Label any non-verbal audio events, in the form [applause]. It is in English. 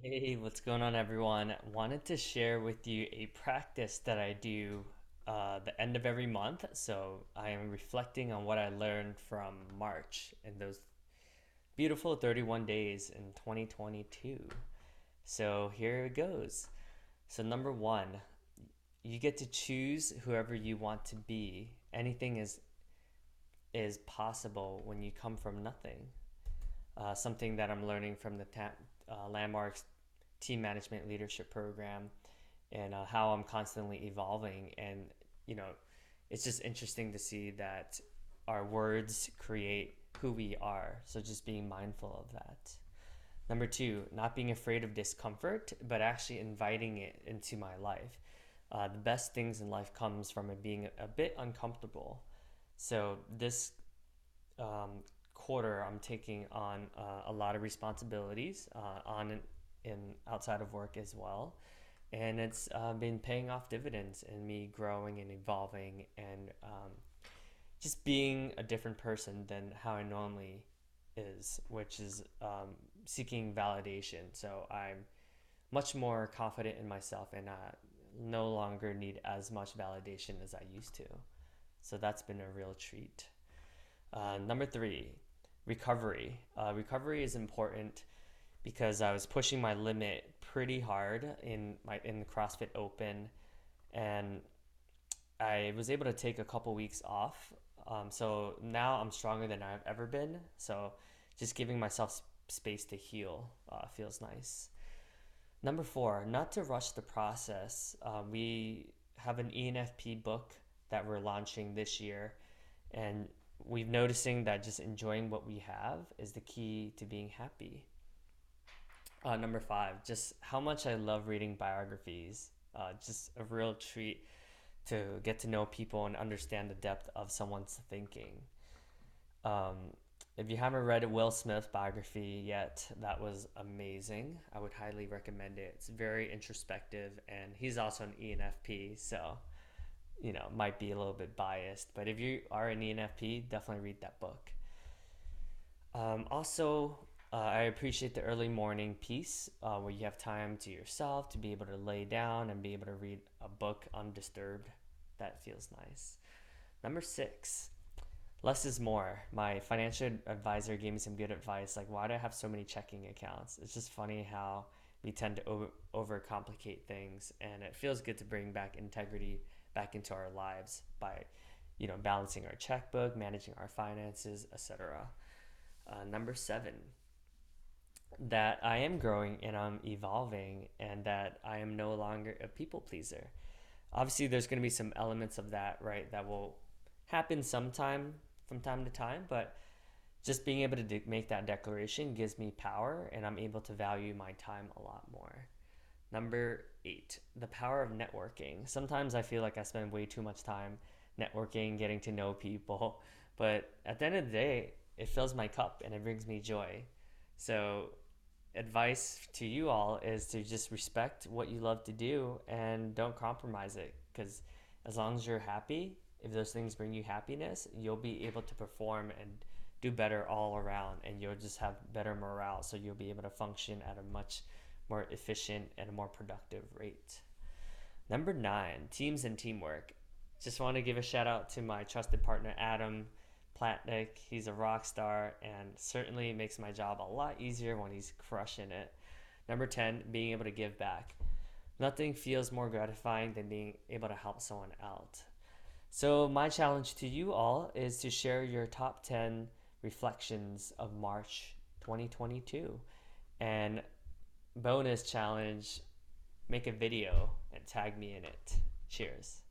Hey, what's going on, everyone? Wanted to share with you a practice that I do uh, the end of every month. So I am reflecting on what I learned from March and those beautiful 31 days in 2022. So here it goes. So, number one, you get to choose whoever you want to be. Anything is is possible when you come from nothing. Uh, something that I'm learning from the ta- uh, Landmarks team management leadership program and uh, how I'm constantly evolving. And, you know, it's just interesting to see that our words create who we are. So just being mindful of that. Number two, not being afraid of discomfort, but actually inviting it into my life. Uh, the best things in life comes from it being a bit uncomfortable. So this um, quarter, I'm taking on uh, a lot of responsibilities uh, on and outside of work as well, and it's uh, been paying off dividends in me growing and evolving and um, just being a different person than how I normally is, which is um, seeking validation. So I'm much more confident in myself and no longer need as much validation as I used to. So that's been a real treat. Uh, number three, recovery. Uh, recovery is important because I was pushing my limit pretty hard in my in the CrossFit Open, and I was able to take a couple weeks off. Um, so now I'm stronger than I've ever been. So just giving myself space to heal uh, feels nice. Number four, not to rush the process. Um, we have an ENFP book that we're launching this year, and we've noticing that just enjoying what we have is the key to being happy. Uh, number five, just how much I love reading biographies. Uh, just a real treat to get to know people and understand the depth of someone's thinking. Um, if you haven't read a Will Smith biography yet, that was amazing. I would highly recommend it. It's very introspective, and he's also an ENFP, so you know might be a little bit biased. But if you are an ENFP, definitely read that book. Um, also, uh, I appreciate the early morning piece uh, where you have time to yourself to be able to lay down and be able to read a book undisturbed. That feels nice. Number six, less is more. My financial advisor gave me some good advice. Like, why do I have so many checking accounts? It's just funny how we tend to over overcomplicate things, and it feels good to bring back integrity back into our lives by, you know, balancing our checkbook, managing our finances, etc. Uh, number seven, that I am growing and I'm evolving and that I am no longer a people pleaser. Obviously, there's going to be some elements of that, right, that will happen sometime from time to time, but just being able to make that declaration gives me power and I'm able to value my time a lot more. Number eight, the power of networking. Sometimes I feel like I spend way too much time networking, getting to know people, [laughs] but at the end of the day, it fills my cup and it brings me joy. So advice to you all is to just respect what you love to do and don't compromise it because as long as you're happy if those things bring you happiness you'll be able to perform and do better all around and you'll just have better morale so you'll be able to function at a much more efficient and a more productive rate number nine teams and teamwork just want to give a shout out to my trusted partner adam Platnick. He's a rock star and certainly makes my job a lot easier when he's crushing it. Number 10, being able to give back. Nothing feels more gratifying than being able to help someone out. So, my challenge to you all is to share your top 10 reflections of March 2022. And bonus challenge, make a video and tag me in it. Cheers.